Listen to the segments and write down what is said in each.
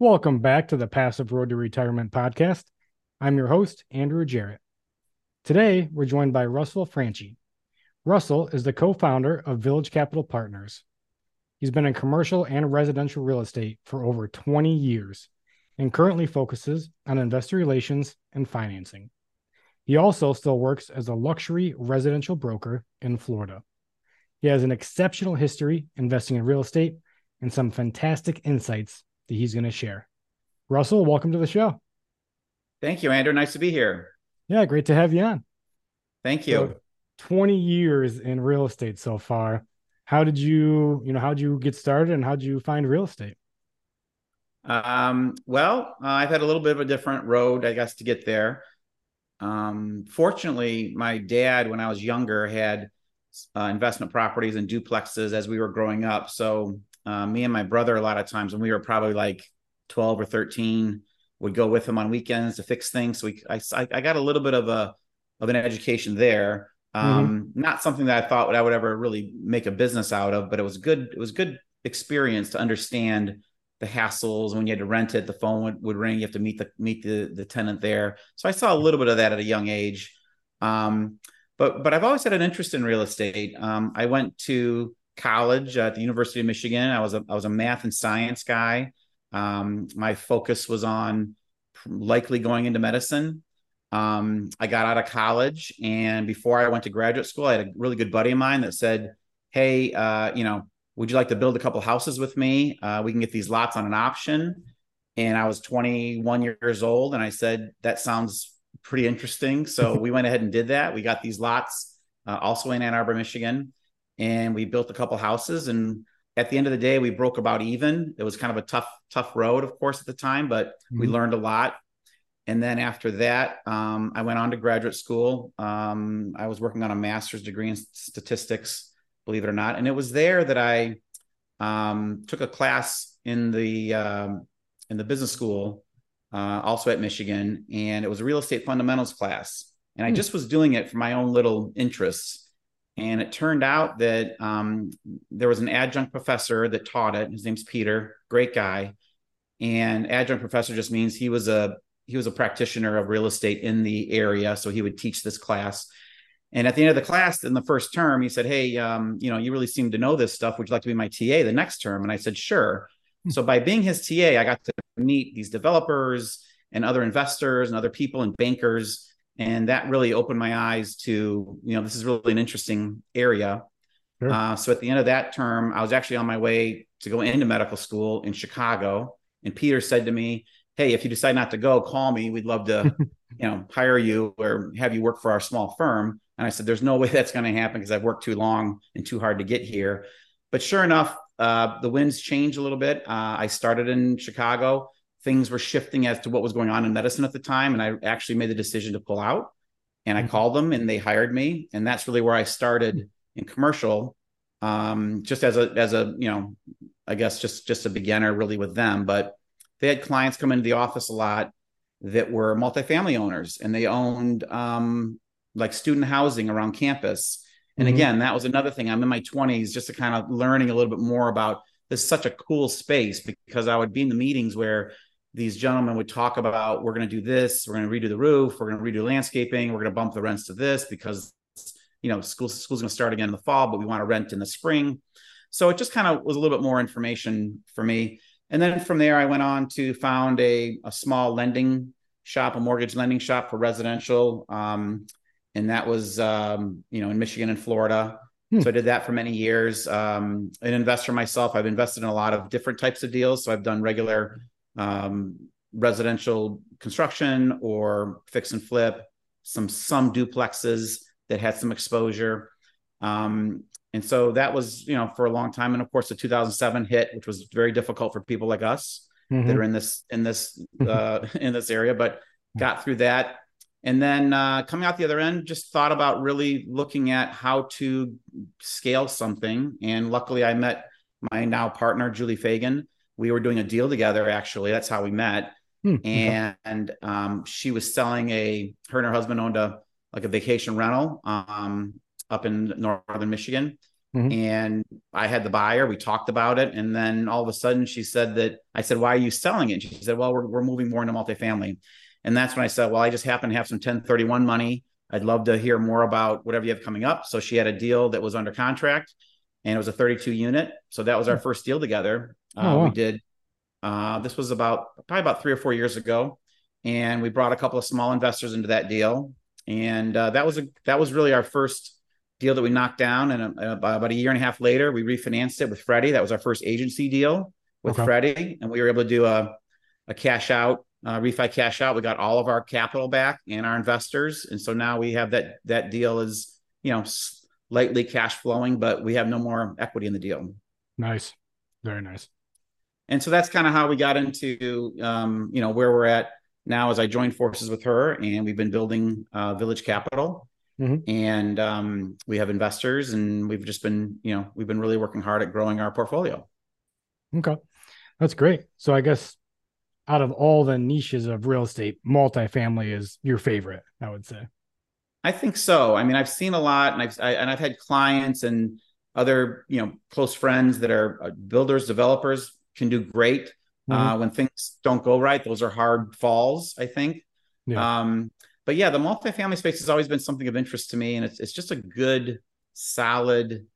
Welcome back to the Passive Road to Retirement podcast. I'm your host, Andrew Jarrett. Today, we're joined by Russell Franchi. Russell is the co founder of Village Capital Partners. He's been in commercial and residential real estate for over 20 years and currently focuses on investor relations and financing. He also still works as a luxury residential broker in Florida. He has an exceptional history investing in real estate and some fantastic insights that he's going to share. Russell, welcome to the show. Thank you, Andrew. Nice to be here. Yeah, great to have you on. Thank you. So, 20 years in real estate so far. How did you, you know, how did you get started and how did you find real estate? Um, well, uh, I've had a little bit of a different road, I guess, to get there. Um, fortunately, my dad, when I was younger, had uh, investment properties and duplexes as we were growing up. So uh, me and my brother a lot of times when we were probably like 12 or 13 would go with him on weekends to fix things. So we I, I got a little bit of a of an education there. Um, mm-hmm. not something that i thought I would ever really make a business out of but it was good it was good experience to understand the hassles. When you had to rent it the phone would, would ring. You have to meet the meet the the tenant there. So i saw a little bit of that at a young age. Um, but but i've always had an interest in real estate. Um, i went to college at the University of Michigan. I was a I was a math and science guy. Um, my focus was on likely going into medicine. Um, I got out of college, and before I went to graduate school, I had a really good buddy of mine that said, "Hey, uh, you know, would you like to build a couple houses with me? Uh, we can get these lots on an option." And I was 21 years old, and I said, "That sounds pretty interesting." So we went ahead and did that. We got these lots, uh, also in Ann Arbor, Michigan and we built a couple houses and at the end of the day we broke about even. It was kind of a tough tough road of course at the time but mm-hmm. we learned a lot. And then after that um, i went on to graduate school. Um, i was working on a master's degree in statistics believe it or not. And it was there that i um, took a class in the um, in the business school uh, also at michigan and it was a real estate fundamentals class. And i mm-hmm. just was doing it for my own little interests and it turned out that um, there was an adjunct professor that taught it. His name's Peter, great guy. And adjunct professor just means he was a he was a practitioner of real estate in the area, so he would teach this class. And at the end of the class, in the first term, he said, "Hey, um, you know, you really seem to know this stuff. Would you like to be my TA the next term?" And I said, "Sure." Hmm. So by being his TA, I got to meet these developers and other investors and other people and bankers and that really opened my eyes to you know this is really an interesting area. Sure. uh, so at the end of that term i was actually on my way to go into medical school in chicago. And peter said to me hey if you decide not to go call me. We'd love to you know hire you or have you work for our small firm. And i said there's no way that's going to happen because i've worked too long and too hard to get here. But sure enough uh, the winds changed a little bit. Uh, i started in chicago things were shifting as to what was going on in medicine at the time. And I actually made the decision to pull out. And I mm-hmm. called them and they hired me. And that's really where I started in commercial. Um, just as a as a, you know, I guess just just a beginner really with them. But they had clients come into the office a lot that were multifamily owners and they owned um, like student housing around campus. And mm-hmm. again, that was another thing. I'm in my 20s just to kind of learning a little bit more about this is such a cool space because I would be in the meetings where these gentlemen would talk about we're going to do this we're going to redo the roof we're going to redo landscaping we're going to bump the rents to this because you know school school's going to start again in the fall but we want to rent in the spring. So it just kind of was a little bit more information for me. And then from there i went on to found a, a small lending shop a mortgage lending shop for residential. Um, and that was um, you know in michigan and florida. Hmm. so i did that for many years. Um, an investor myself i've invested in a lot of different types of deals. So i've done regular um, residential construction or fix and flip, some some duplexes that had some exposure. Um, and so that was, you know, for a long time. And of course, the 2007 hit, which was very difficult for people like us mm-hmm. that are in this in this uh, in this area, but got through that. And then uh, coming out the other end, just thought about really looking at how to scale something. And luckily, I met my now partner, Julie Fagan, we were doing a deal together actually that's how we met hmm. and um, she was selling a her and her husband owned a like a vacation rental um, up in northern michigan Mm-hmm. And I had the buyer. We talked about it, and then all of a sudden, she said that I said, "Why are you selling it?" She said, "Well, we're we're moving more into multifamily." And that's when I said, "Well, I just happen to have some 1031 money. I'd love to hear more about whatever you have coming up." So she had a deal that was under contract, and it was a 32 unit. So that was our hmm. first deal together. Uh, oh, wow. We did. Uh, this was about probably about three or four years ago, and we brought a couple of small investors into that deal, and uh, that was a that was really our first deal that we knocked down. And uh, about a year and a half later, we refinanced it with Freddie. That was our first agency deal with okay. Freddie, and we were able to do a, a cash out, uh, refi cash out. We got all of our capital back and our investors, and so now we have that that deal is you know lightly cash flowing, but we have no more equity in the deal. Nice, very nice. And so that's kind of how we got into um, you know where we're at now as I joined forces with her, and we've been building uh, Village Capital Mm-hmm. And um, we have investors, and we've just been, you know, we've been really working hard at growing our portfolio. Okay, that's great. So I guess out of all the niches of real estate, multifamily is your favorite. I would say. I think so. I mean, I've seen a lot, and I've I, and I've had clients and other, you know, close friends that are uh, builders, developers can do great. Mm-hmm. Uh, when things don't go right, those are hard falls. I think. Yeah. Um, but yeah, the multifamily space has always been something of interest to me, and it's it's just a good, solid,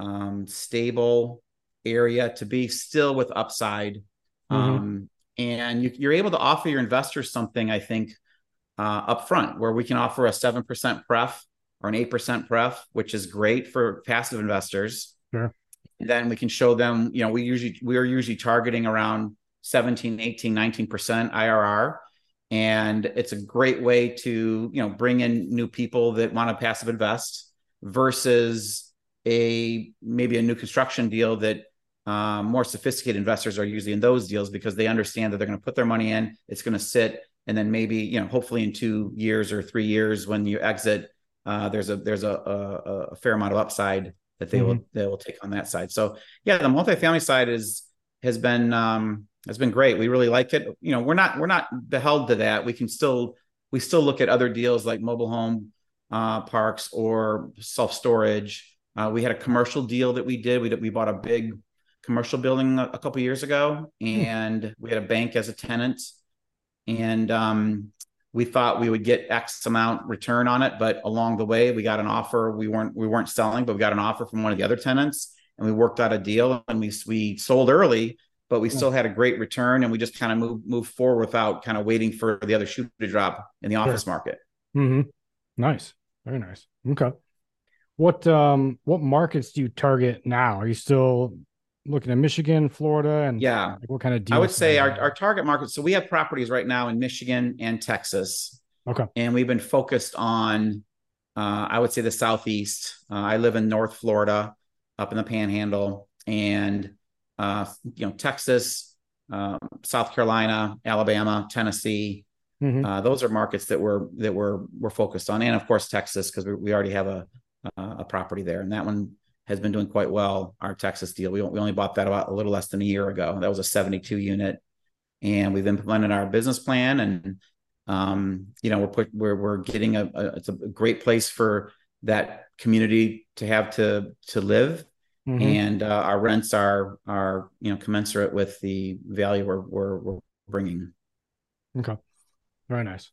um, stable area to be still with upside. Mm-hmm. Um, and you, are able to offer your investors something, I think, uh, upfront, where we can offer a seven percent pref or an eight percent pref, which is great for passive investors. Sure. Then we can show them, you know, we usually we are usually targeting around 17, 18, 19% IRR and it's a great way to you know bring in new people that want to passive invest versus a maybe a new construction deal that um, more sophisticated investors are usually in those deals because they understand that they're going to put their money in it's going to sit and then maybe you know hopefully in two years or three years when you exit uh, there's a there's a, a, a, fair amount of upside that they mm-hmm. will they will take on that side so yeah the multifamily side is has been um, has been great. We really like it. You know, we're not we're not beheld to that. We can still we still look at other deals like mobile home uh, parks or self storage. Uh, we had a commercial deal that we did. We we bought a big commercial building a, a couple years ago, hmm. and we had a bank as a tenant, and um, we thought we would get X amount return on it, but along the way we got an offer. We weren't we weren't selling, but we got an offer from one of the other tenants, and we worked out a deal, and we we sold early but we still had a great return and we just kind of moved moved forward without kind of waiting for the other shoe to drop in the office sure. market. Mm-hmm. Nice, very nice. Okay, what um what markets do you target now? Are you still looking at Michigan, Florida, and yeah, like what kind of deals? I would say our, our target market. So we have properties right now in Michigan and Texas. Okay, and we've been focused on, uh, I would say the southeast. Uh, I live in North Florida, up in the Panhandle, and uh, you know, Texas, uh, South Carolina, Alabama, Tennessee. Mm-hmm. Uh, those are markets that we're that we're we're focused on, and of course Texas because we, we already have a a property there, and that one has been doing quite well. Our Texas deal, we we only bought that about a little less than a year ago. That was a 72 unit, and we've implemented our business plan, and um, you know we're put we're we're getting a, a it's a great place for that community to have to to live Mm-hmm. and uh, our rents are are you know commensurate with the value we're, we're we're bringing. Okay, very nice.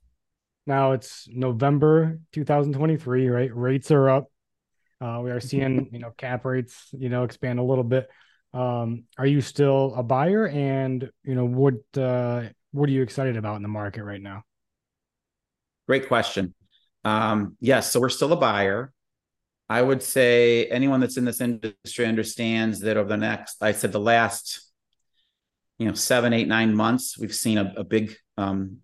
Now it's November 2023, right? Rates are up. Uh, we are seeing you know cap rates you know expand a little bit. Um, are you still a buyer? And you know what uh, what are you excited about in the market right now? Great question. Um, yes, so we're still a buyer. I would say anyone that's in this industry understands that over the next, I said the last, you know, seven, eight, nine months, we've seen a, a big um,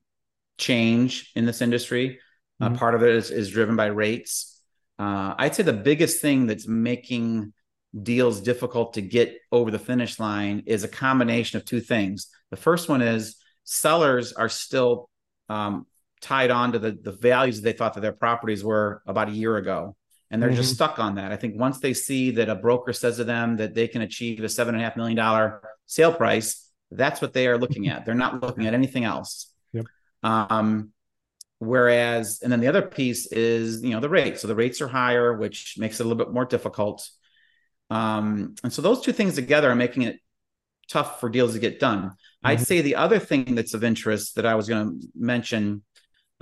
change in this industry. Uh, mm-hmm. Uh, part of it is, is driven by rates. Uh, I'd say the biggest thing that's making deals difficult to get over the finish line is a combination of two things. The first one is sellers are still um, tied on to the, the values they thought that their properties were about a year ago and they're mm-hmm. just stuck on that. I think once they see that a broker says to them that they can achieve a seven and a half million dollar sale price, that's what they are looking at. They're not looking at anything else. Yep. Um, whereas, and then the other piece is you know the rate. So the rates are higher, which makes it a little bit more difficult. Um, and so those two things together are making it tough for deals to get done. Mm-hmm. I'd say the other thing that's of interest that I was going to mention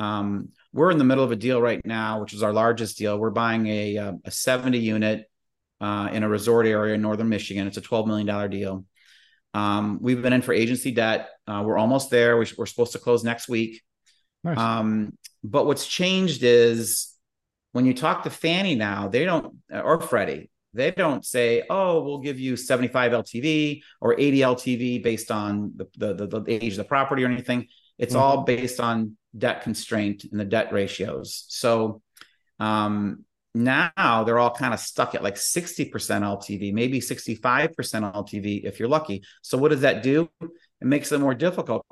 um, we're in the middle of a deal right now, which is our largest deal. We're buying a, uh, a 70 unit uh, in a resort area in northern Michigan. It's a $12 million deal. Um, we've been in for agency debt. Uh, we're almost there. We, are supposed to close next week. Nice. Um, but what's changed is when you talk to Fannie now, they don't, or Freddie, they don't say, "Oh, we'll give you 75 LTV or 80 LTV based on the the, the, the age of the property or anything." It's mm-hmm. all based on debt constraint and the debt ratios. So um, now they're all kind of stuck at like 60% LTV, maybe 65% LTV if you're lucky. So what does that do? It makes it more difficult.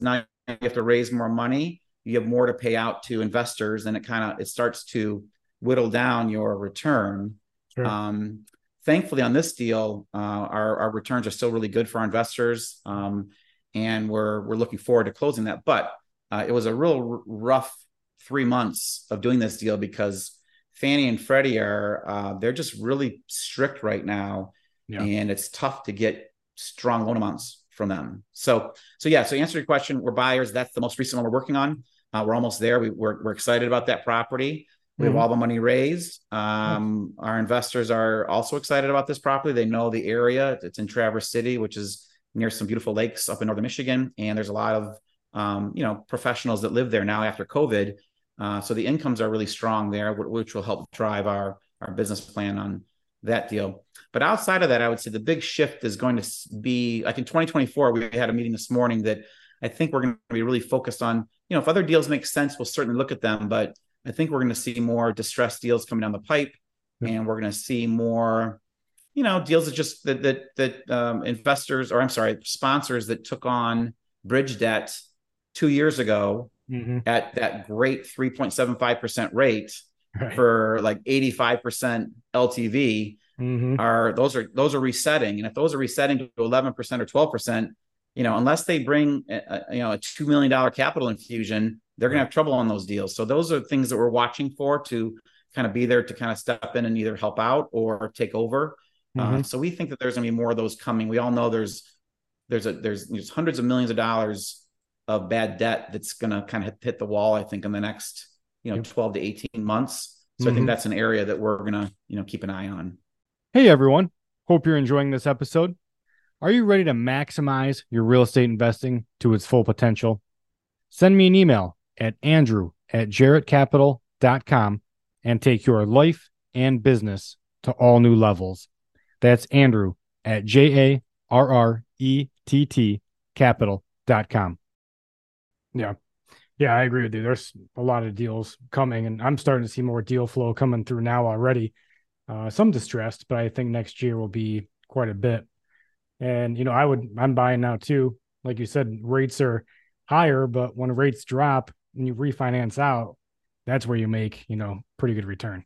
Now you have to raise more money. You have more to pay out to investors, and it kind of it starts to whittle down your return. Sure. Um, thankfully, on this deal, uh, our our returns are still really good for our investors. Um, and we're we're looking forward to closing that. But uh, it was a real r- rough three months of doing this deal because Fannie and Freddie are uh, they're just really strict right now, yeah. and it's tough to get strong loan amounts from them. So so yeah. So answer your question, we're buyers. That's the most recent one we're working on. Uh, we're almost there. We, we're we're excited about that property. We have mm-hmm. all the money raised. Um, Our investors are also excited about this property. They know the area. It's in Traverse City, which is near some beautiful lakes up in northern Michigan, and there's a lot of um, you know professionals that live there now after COVID. Uh, so the incomes are really strong there, which will help drive our our business plan on that deal. But outside of that, I would say the big shift is going to be like in 2024. We had a meeting this morning that I think we're going to be really focused on. You know, if other deals make sense, we'll certainly look at them. But I think we're going to see more distressed deals coming down the pipe, and we're going to see more you know deals that just that that that um, investors or I'm sorry sponsors that took on bridge debt two years ago mm-hmm. at that great 3.75 percent rate right. for like 85 percent LTV mm-hmm. are those are those are resetting and if those are resetting to 11 percent or 12 percent you know unless they bring a, you know a two million dollar capital infusion they're going to have trouble on those deals so those are things that we're watching for to kind of be there to kind of step in and either help out or take over uh, mm-hmm. Uh, so we think that there's going to be more of those coming. We all know there's there's a there's, there's hundreds of millions of dollars of bad debt that's going to kind of hit the wall. I think in the next you know yep. 12 to 18 months. So mm-hmm. I think mm-hmm. that's an area that we're going to you know keep an eye on. Hey everyone, hope you're enjoying this episode. Are you ready to maximize your real estate investing to its full potential? Send me an email at andrew at jarrettcapital.com and take your life and business to all new levels. That's Andrew at J A R R E T T capital.com. Yeah. Yeah, I agree with you. There's a lot of deals coming, and I'm starting to see more deal flow coming through now already. Uh, some distressed, but I think next year will be quite a bit. And, you know, I would, I'm buying now too. Like you said, rates are higher, but when rates drop and you refinance out, that's where you make, you know, pretty good return.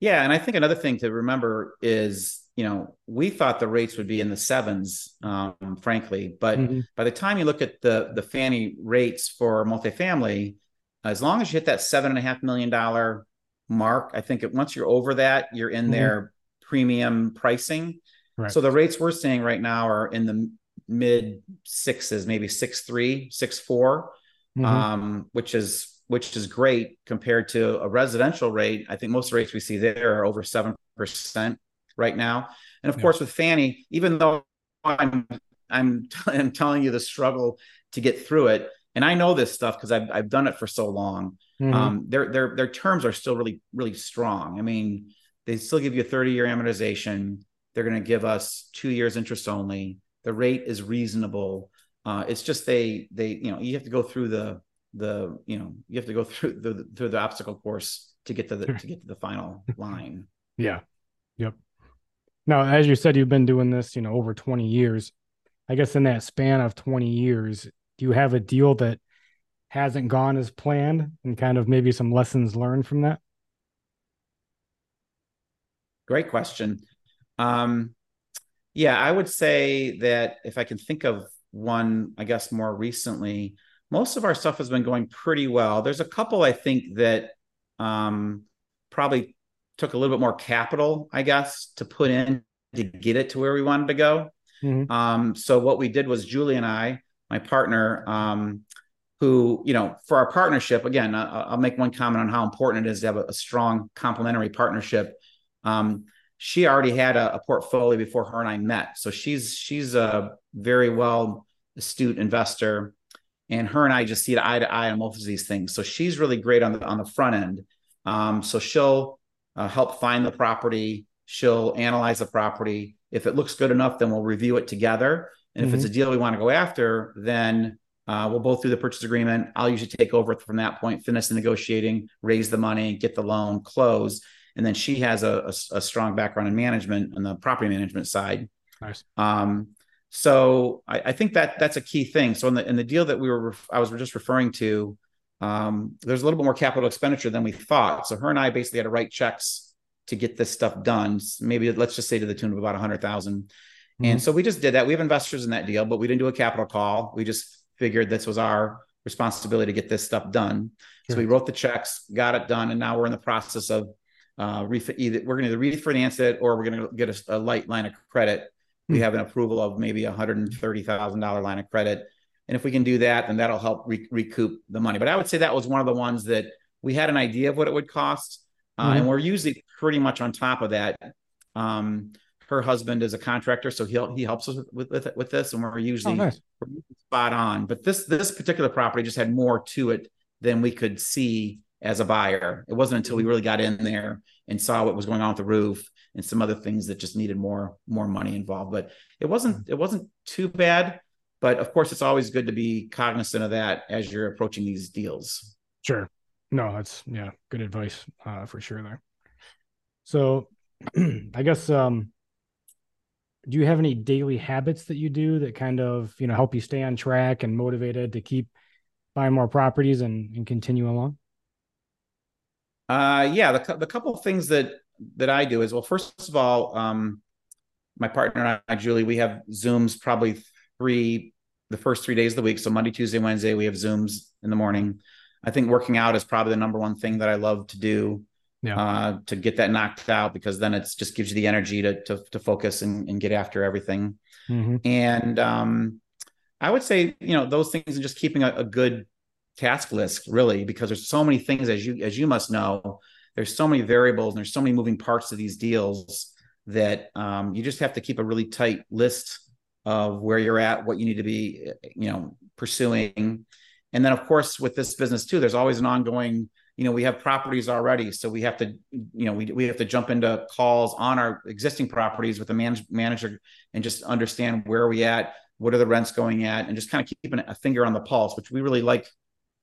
Yeah. And I think another thing to remember is you know, we thought the rates would be in the sevens, um, frankly. But mm-hmm. by the time you look at the the Fannie rates for multifamily, as long as you hit that seven and a half million dollar mark, I think it, once you're over that, you're in mm-hmm. their premium pricing. Right. So the rates we're seeing right now are in the mid sixes, maybe six three, six four, mm-hmm. um, which is which is great compared to a residential rate. I think most rates we see there are over seven percent right now. And of yeah. course, with Fannie, even though I'm I'm, I'm telling you the struggle to get through it, and I know this stuff because I've I've done it for so long. Mm-hmm. Um, their their their terms are still really really strong. I mean, they still give you a 30 year amortization. They're going to give us two years interest only. The rate is reasonable. Uh, it's just they they you know you have to go through the the you know you have to go through the through the obstacle course to get to the to get to the final line. Yeah. Yep. Now, as you said, you've been doing this, you know, over 20 years. I guess in that span of 20 years, do you have a deal that hasn't gone as planned and kind of maybe some lessons learned from that? Great question. Um, yeah, I would say that if I can think of one, I guess more recently, most of our stuff has been going pretty well. There's a couple I think that um, probably took a little bit more capital, I guess, to put in to get it to where we wanted to go. Mm-hmm. Um, so what we did was Julie and I, my partner, um, who you know, for our partnership, again, uh, I'll make one comment on how important it is to have a, a strong complementary partnership. Um, she already had a, a, portfolio before her and I met, so she's she's a very well astute investor, and her and I just see eye to eye on most of these things. So she's really great on the on the front end. Um, so she'll uh, help find the property. She'll analyze the property. If it looks good enough, then we'll review it together. And mm-hmm. if it's a mm-hmm. deal we want to go after, then uh, we'll both do the purchase agreement. I'll usually take over from that point, finish the negotiating, raise the money, get the loan, close. And then she has a, a, a strong background in management and the property management side. Nice. Um, so I, I, think that that's a key thing. So in the in the deal that we were, I was just referring to, um, there's a little bit more capital expenditure than we thought. So her and I basically had to write checks to get this stuff done. Maybe let's just say to the tune of about a hundred thousand. Mm-hmm. And so we just did that. We have investors in that deal, but we didn't do a capital call. We just figured this was our responsibility to get this stuff done. Sure. So we wrote the checks, got it done, and now we're in the process of uh, ref- either we're going to refinance it or we're going to get a, a, light line of credit. Mm-hmm. We hmm. have an approval of maybe a hundred and thirty thousand dollar line of credit, and if we can do that, then that'll help re- recoup the money. But I would say that was one of the ones that we had an idea of what it would cost, uh, mm-hmm. and we're usually pretty much on top of that. Um, her husband is a contractor, so he he helps us with with, with this, and we're usually, oh, nice. we're spot on. But this this particular property just had more to it than we could see as a buyer. It wasn't until we really got in there and saw what was going on with the roof and some other things that just needed more more money involved. But it wasn't it wasn't too bad. But of course, it's always good to be cognizant of that as you're approaching these deals. Sure. No, that's yeah, good advice uh, for sure there. So, I guess um, do you have any daily habits that you do that kind of you know help you stay on track and motivated to keep buying more properties and, and continue along? Uh yeah the, the couple of things that that i do is well first of all um my partner and i julie we have zooms probably three the first three days of the week. So monday tuesday wednesday we have zooms in the morning. I think working out is probably the number one thing that i love to do yeah. uh, to get that knocked out because then it just gives you the energy to to, to focus and, and, get after everything. Mm-hmm. And um, I would say you know those things and just keeping a, a, good task list really because there's so many things as you as you must know there's so many variables and there's so many moving parts to these deals that um, you just have to keep a really tight list of where you're at what you need to be you know pursuing and then of course with this business too there's always an ongoing you know we have properties already so we have to you know we, we have to jump into calls on our existing properties with the manage, manager and just understand where are we at what are the rents going at and just kind of keeping a finger on the pulse which we really like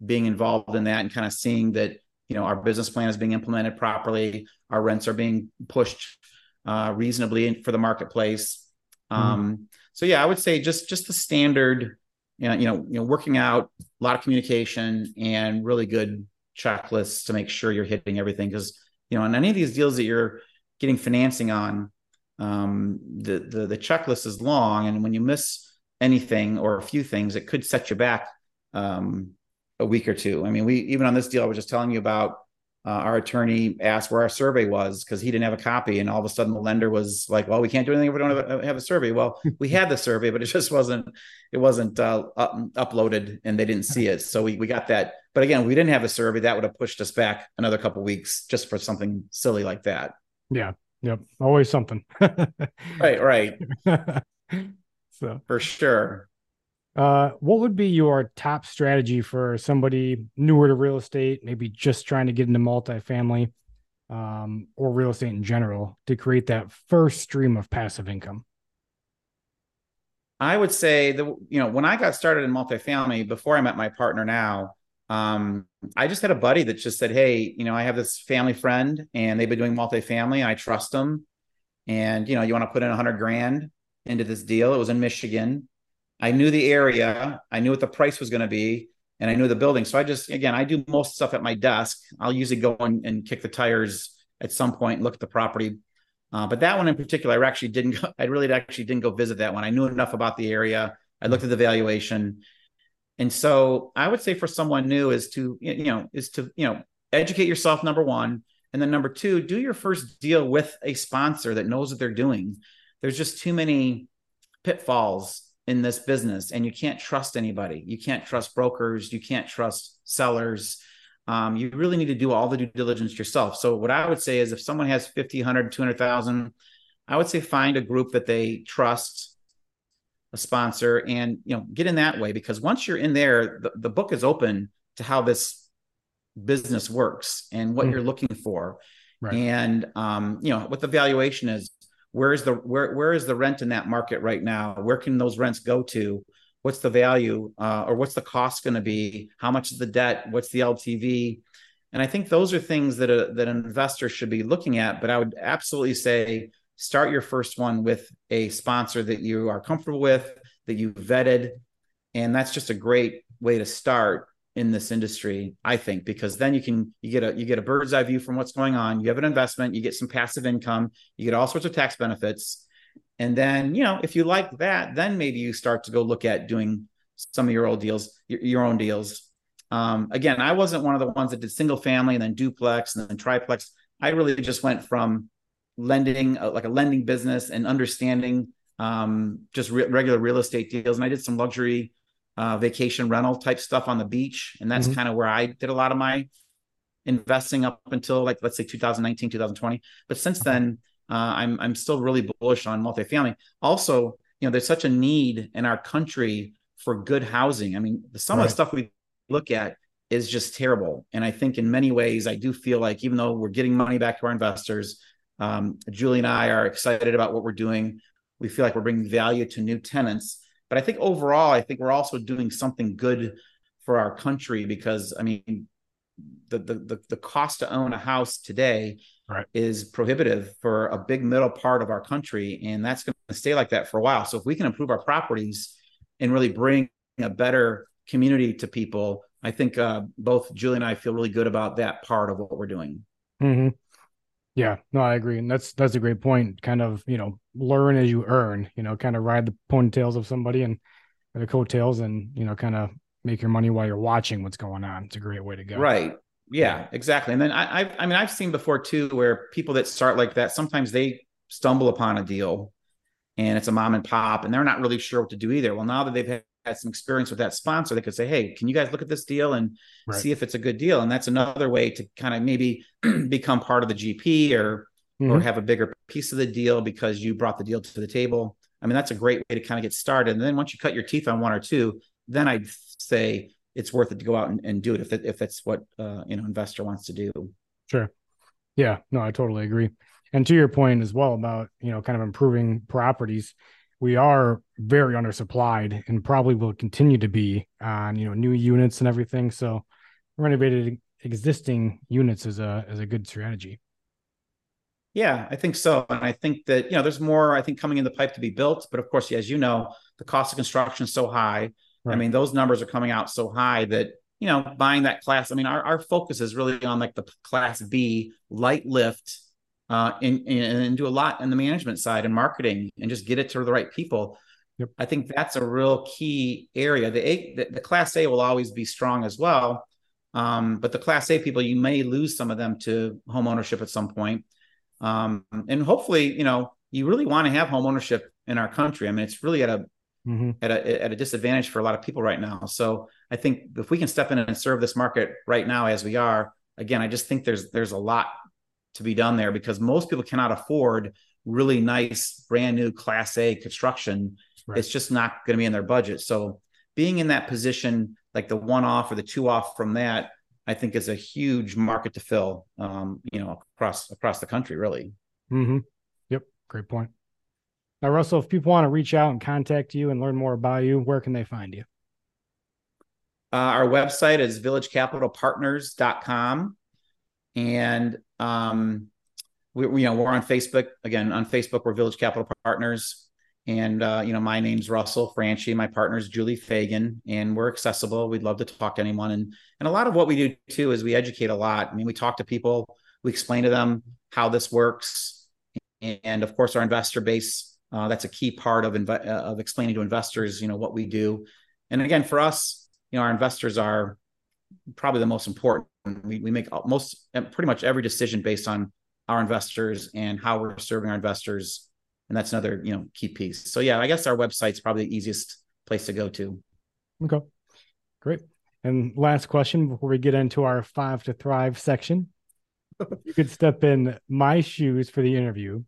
being involved in that and kind of seeing that you know our business plan is being implemented properly our rents are being pushed uh, reasonably for the marketplace mm-hmm. um, so yeah i would say just just the standard you know, you know you know working out a lot of communication and really good checklists to make sure you're hitting everything. Because you know on any of these deals that you're getting financing on um, the, the the checklist is long and when you miss anything or a few things it could set you back um, a week or two. I mean we even on this deal i was just telling you about uh, our attorney asked where our survey was because he didn't have a copy and all of a sudden the lender was like well we can't do anything if we don't have a, have a survey. Well we had the survey but it just wasn't it wasn't uh, up, uploaded and they didn't see it. So we, we got that but again we didn't have a survey that would have pushed us back another couple weeks just for something silly like that. Yeah yep always something. Right right. So. For sure. Uh, what would be your top strategy for somebody newer to real estate, maybe just trying to get into multifamily um, or real estate in general to create that first stream of passive income? I would say that you know when I got started in multifamily before I met my partner now, um, I just had a buddy that just said, "Hey, you know, I have this family friend, and they've been doing multifamily. I trust them, and you know, you want to put in a hundred grand into this deal. It was in Michigan, I knew the area, I knew what the price was going to be, and I knew the building. So I just, again, I do most stuff at my desk. I'll usually go and, and kick the tires at some point, look at the property. Uh, but that one in particular, I actually didn't go, I really actually didn't go visit that one. I knew enough about the area. I looked at the valuation. And so I would say for someone new is to, you know, is to, you know, educate yourself, number one, And then number two, do your first deal with a sponsor that knows what they're doing. There's just too many pitfalls in this business, and you can't trust anybody. You can't trust brokers. You can't trust sellers. Um, you really need to do all the due diligence yourself. So what I would say is if someone has 50, 100, 200,000, I would say find a group that they trust, a sponsor, and you know get in that way because once you're in there, the, the book is open to how this business works and what mm. you're looking for. Right. And um, you know what the valuation is. Where is the where where is the rent in that market right now? Where can those rents go to? What's the value uh, or what's the cost going to be? How much is the debt? What's the LTV? And I think those are things that a, that an investor should be looking at. But I would absolutely say start your first one with a sponsor that you are comfortable with, that you vetted. And that's just a great way to start in this industry, I think, because then you can you get a you get a bird's eye view from what's going on. You have an investment, you get some passive income, you get all sorts of tax benefits. And then, you know, if you like that, then maybe you start to go look at doing some of your old deals, your, your own deals. Um, again, I wasn't one of the ones that did single family and then duplex and then triplex. I really just went from lending, uh, like a lending business, and understanding um, just re- regular real estate deals. And I did some luxury uh, vacation rental type stuff on the beach, and that's mm-hmm. kind of where I did a lot of my investing up until like let's say 2019, 2020. But since then, uh, I'm I'm still really bullish on multifamily. Also, you know, there's such a need in our country for good housing. I mean, some right. of the stuff we look at is just terrible. And I think in many ways, I do feel like even though we're getting money back to our investors, um, Julie and I are excited about what we're doing. We feel like we're bringing value to new tenants. But I think overall, I think we're also doing something good for our country because I mean, the the the, cost to own a house today right. is prohibitive for a big middle part of our country, and that's going to stay like that for a while. So if we can improve our properties and really bring a better community to people, I think uh, both Julie and I feel really good about that part of what we're doing. Mm-hmm. Yeah, no, I agree, and that's that's a great point. Kind of, you know, learn as you earn. You know, kind of ride the ponytails of somebody and the coattails, and you know, kind of make your money while you're watching what's going on. It's a great way to go. Right. Yeah, exactly. And then I, I, I mean, I've seen before too, where people that start like that, sometimes they stumble upon a deal, and it's a mom and pop, and they're not really sure what to do either. Well, now that they've had some experience with that sponsor, they could say, "Hey, can you guys look at this deal and right. see if it's a good deal?" And that's another way to kind of maybe become part of the GP or mm-hmm. or have a bigger piece of the deal because you brought the deal to the table. I mean, that's a great way to kind of get started. And then once you cut your teeth on one or two, then I'd say it's worth it to go out and, and do it if if that's what uh, you know investor wants to do. Sure. Yeah. No, I totally agree. And to your point as well about you know kind of improving properties we are very undersupplied and probably will continue to be on you know new units and everything. So renovated existing units is a is a good strategy. Yeah, I think so, and I think that you know there's more I think coming in the pipe to be built, but of course, as you know, the cost of construction is so high. Right. I mean, those numbers are coming out so high that you know buying that class. I mean, our our focus is really on like the class B light lift uh, and, and do a lot in the management side and marketing and just get it to the right people. Yep. I think that's a real key area. The, a, the, the class A will always be strong as well. Um, but the class A people, you may lose some of them to home ownership at some point. Um, and hopefully, you know, you really want to have home ownership in our country. I mean, it's really at a mm-hmm. at a at a disadvantage for a lot of people right now. So I think if we can step in and serve this market right now as we are, again, I just think there's there's a lot to be done there because most people cannot afford really nice brand new class A construction. Right. It's just not going to be in their budget. So being in that position, like the one off or the two off from that, I think is a huge market to fill. Um, you know, across across the country, really. Mm-hmm. Yep, great point. Now, Russell, if people want to reach out and contact you and learn more about you, where can they find you? Uh, our website is villagecapitalpartners.com. And um, we, you know, we're on Facebook again. On Facebook, we're Village Capital Partners, and uh, you know, my name's Russell Franchi. My partner is Julie Fagan, and we're accessible. We'd love to talk to anyone, and and a lot of what we do too is we educate a lot. I mean, we talk to people, we explain to them how this works, and of course, our investor base. Uh, that's a key part of inv- uh, of explaining to investors, you know, what we do. And again, for us, you know, our investors are probably the most important We, we make most pretty much every decision based on our investors and how we're serving our investors. And that's another, you know, key piece. So yeah, I guess our website's probably the easiest place to go to. Okay. Great. And last question before we get into our five to thrive section. you could step in my shoes for the interview.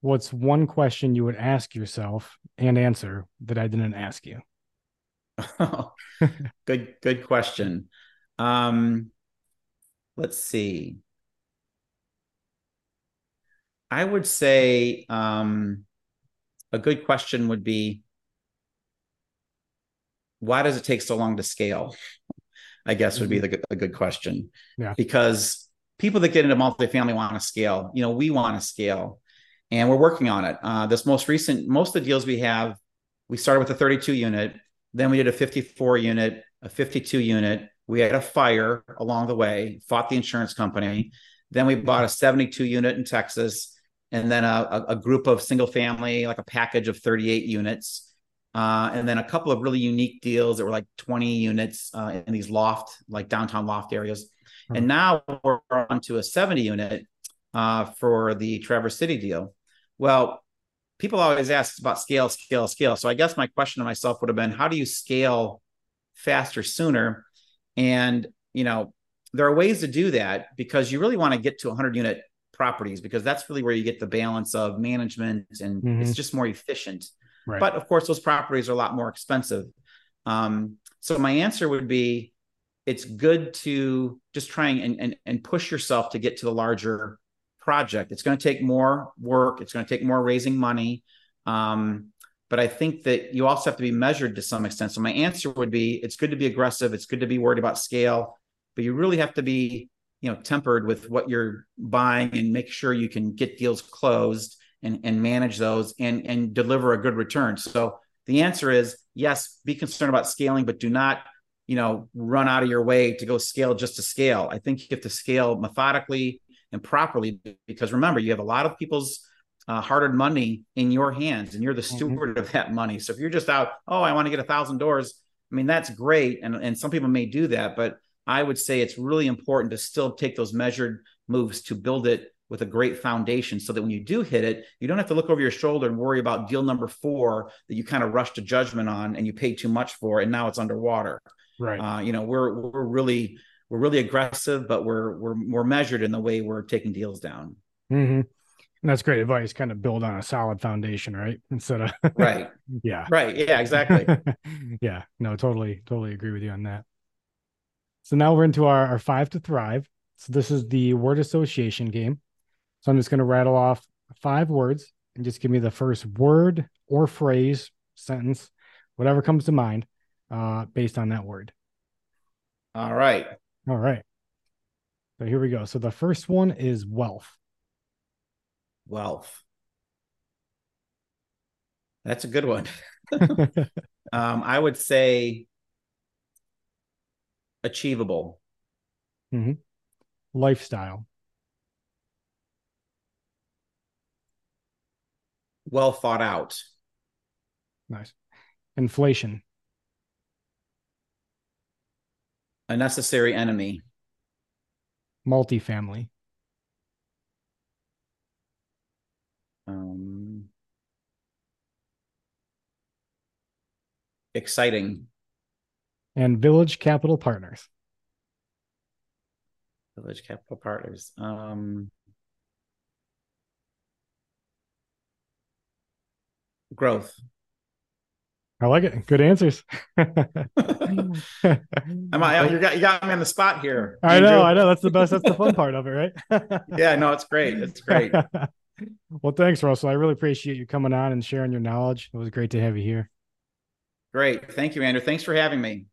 What's one question you would ask yourself and answer that I didn't ask you? good, good question. Um, let's see. I would say um, a good question would be why does it take so long to scale? I guess would be mm-hmm. the, a good question. Yeah. Because people that get into multifamily want to scale. You know, we want to scale, and we're working on it. Uh, this most recent, most of the deals we have, we started with a 32 unit, then we did a 54 unit, a 52 unit. We had a fire along the way, fought the insurance company. Then we bought a 72 unit in Texas, and then a, a group of single family, like a package of 38 units uh, and then a couple of really unique deals that were like 20 units uh, in these loft, like downtown loft areas. Mm-hmm. And now we're on to a 70 unit uh, for the Traverse City deal. Well, people always ask about scale, scale, scale. So I guess my question to myself would have been, how do you scale faster sooner? And, you know, there are ways to do that because you really want to get to 100 unit properties because that's really where you get the balance of management and mm-hmm. it's just more efficient. Right. But of course, those properties are a lot more expensive. Um, so my answer would be it's good to just try and, and, and push yourself to get to the larger project. It's going to take more work, it's going to take more raising money. Um, but I think that you also have to be measured to some extent. So my answer would be it's good to be aggressive, it's good to be worried about scale, but you really have to be you know tempered with what you're buying and make sure you can get deals closed and, and manage those and, and deliver a good return. So the answer is yes, be concerned about scaling, but do not, you know, run out of your way to go scale just to scale. I think you have to scale methodically and properly because remember, you have a lot of people's uh, hard-earned money in your hands, and you're the mm-hmm. steward mm-hmm. of that money. So if you're just out, oh, I want to get a thousand doors. I mean, that's great, and and some people may do that, but I would say it's really important to still take those measured moves to build it with a great foundation so that when you do hit it, you don't have to look over your shoulder and worry about deal number four that you kind of rushed to judgment on and you paid too much for and now it's underwater. Right. Uh, you know, we're we're really we're really aggressive, but we're we're more measured in the way we're taking deals down. Mm-hmm. And that's great advice. Kind of build on a solid foundation, right? Instead of right. yeah. Right. Yeah. Exactly. yeah. No. Totally. Totally agree with you on that. So now we're into our, our five to thrive. So this is the word association game. So I'm just going to rattle off five words and just give me the first word or phrase, sentence, whatever comes to mind uh, based on that word. All right. All right. So here we go. So the first one is wealth. Wealth. That's a good one. um, I would say achievable. Mm-hmm. Lifestyle. well thought out. Nice. Inflation. A necessary enemy. Multifamily. Um, exciting. And Village Capital Partners. Village Capital Partners. Um, growth. I like it. Good answers. Am I? You got you got me on the spot here. I know. I know. That's the best. That's the fun part of it, right? yeah. No, it's great. It's great. well, thanks, Russell. I really appreciate you coming on and sharing your knowledge. It was great to have you here. Great. Thank you, Andrew. Thanks for having me.